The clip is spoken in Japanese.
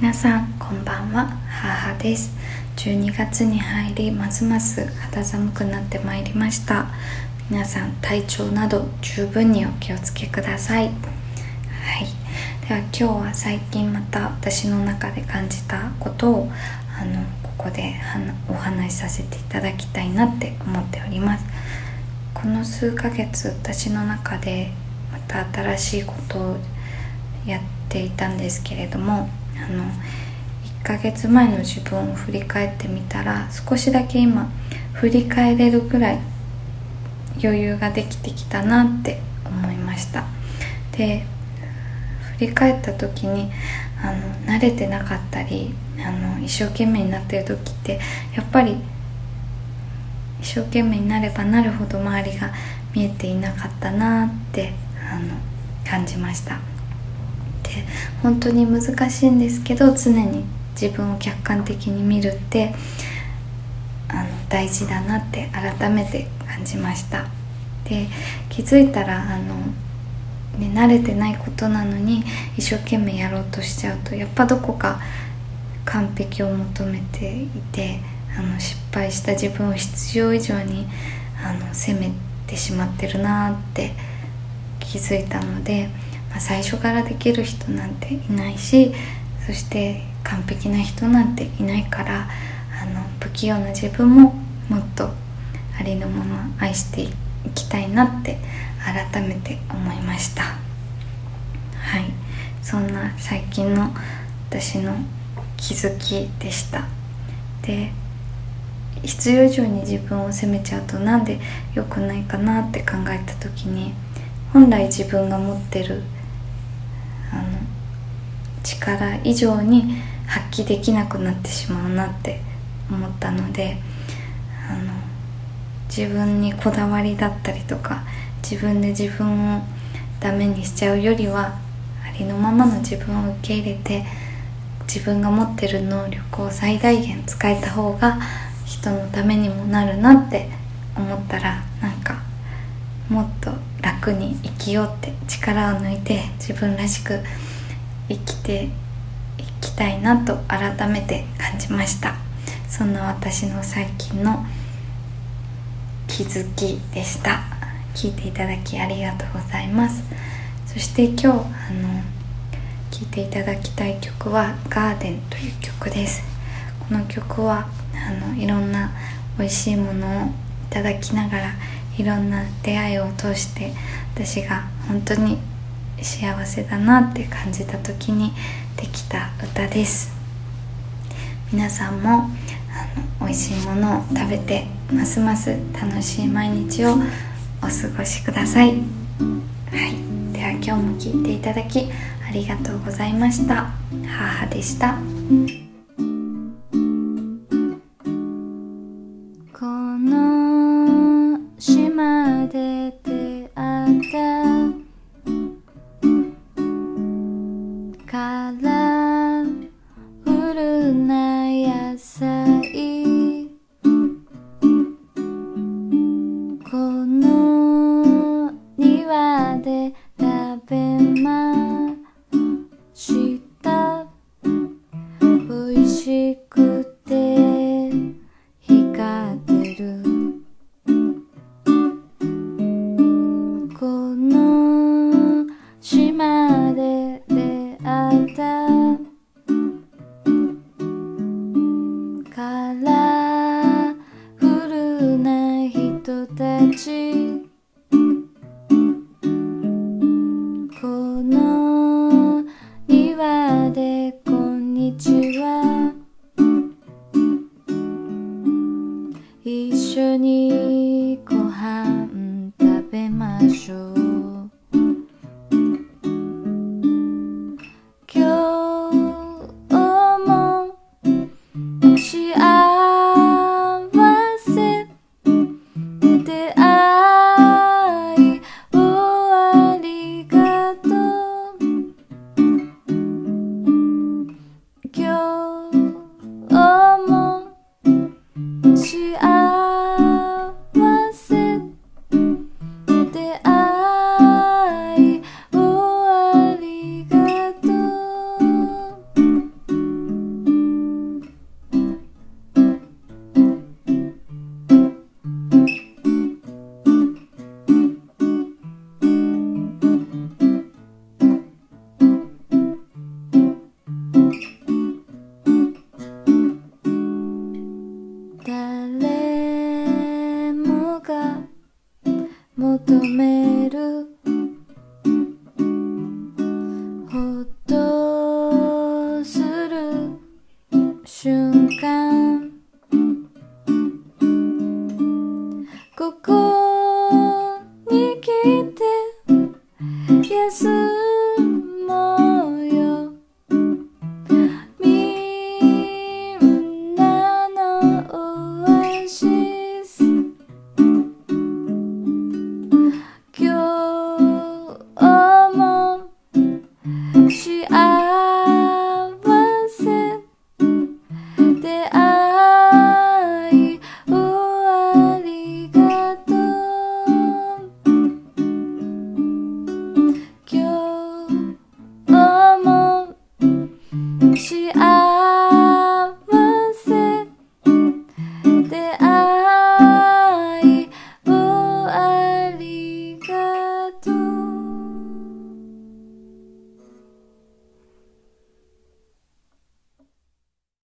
皆さんこんばんは。母です。12月に入りますます肌寒くなってまいりました。皆さん体調など十分にお気をつけください。はい。では今日は最近また私の中で感じたことをあのここでお話しさせていただきたいなって思っております。この数ヶ月私の中でまた新しいことをやっていたんですけれどもあの1ヶ月前の自分を振り返ってみたら少しだけ今振り返れるぐらい余裕ができてきたなって思いました。で振り返った時にあの慣れてなかったりあの一生懸命になってる時ってやっぱり一生懸命になればなるほど周りが見えていなかったなってあの感じました。本当に難しいんですけど常に自分を客観的に見るってあの大事だなって改めて感じました。で気づいたらあの、ね、慣れてないことなのに一生懸命やろうとしちゃうとやっぱどこか完璧を求めていてあの失敗した自分を必要以上にあの責めてしまってるなって気づいたのでまあ、最初からできる人なんていないしそして完璧な人なんていないからあの不器用な自分ももっとありのまま愛していきたいなって改めて思いました。はい。そんな最近の私の気づきでした。で必要以上に自分を責めちゃうとなんで良くないかなって考えた時に本来自分が持ってるあの力以上に発揮できなくなってしまうなって思ったのであの自分にこだわりだったりとか自分で自分をダメにしちゃうよりはありのままの自分を受け入れて自分が持ってる能力を最大限使えた方が人のためにもなるなって思ったらなんかもっと楽に生きようって力を抜いて自分らしく生きていきたいなと改めて感じました。そんな私の最近の気づきでした。聞いていただきありがとうございます。そして今日あの聴いていただきたい曲は「ガーデン」という曲です。この曲はあのいろんな美味しいものをいただきながらいろんな出会いを通して私が本当に幸せだなって感じた時にできた歌です。皆さんもあの美味しいものを食べてますます楽しい毎日をお過ごしください。はい。では今日も聴いていただきありがとうございました。母でした。カラフルな野菜。この庭で食べます。し誰もが求めるほっとする瞬間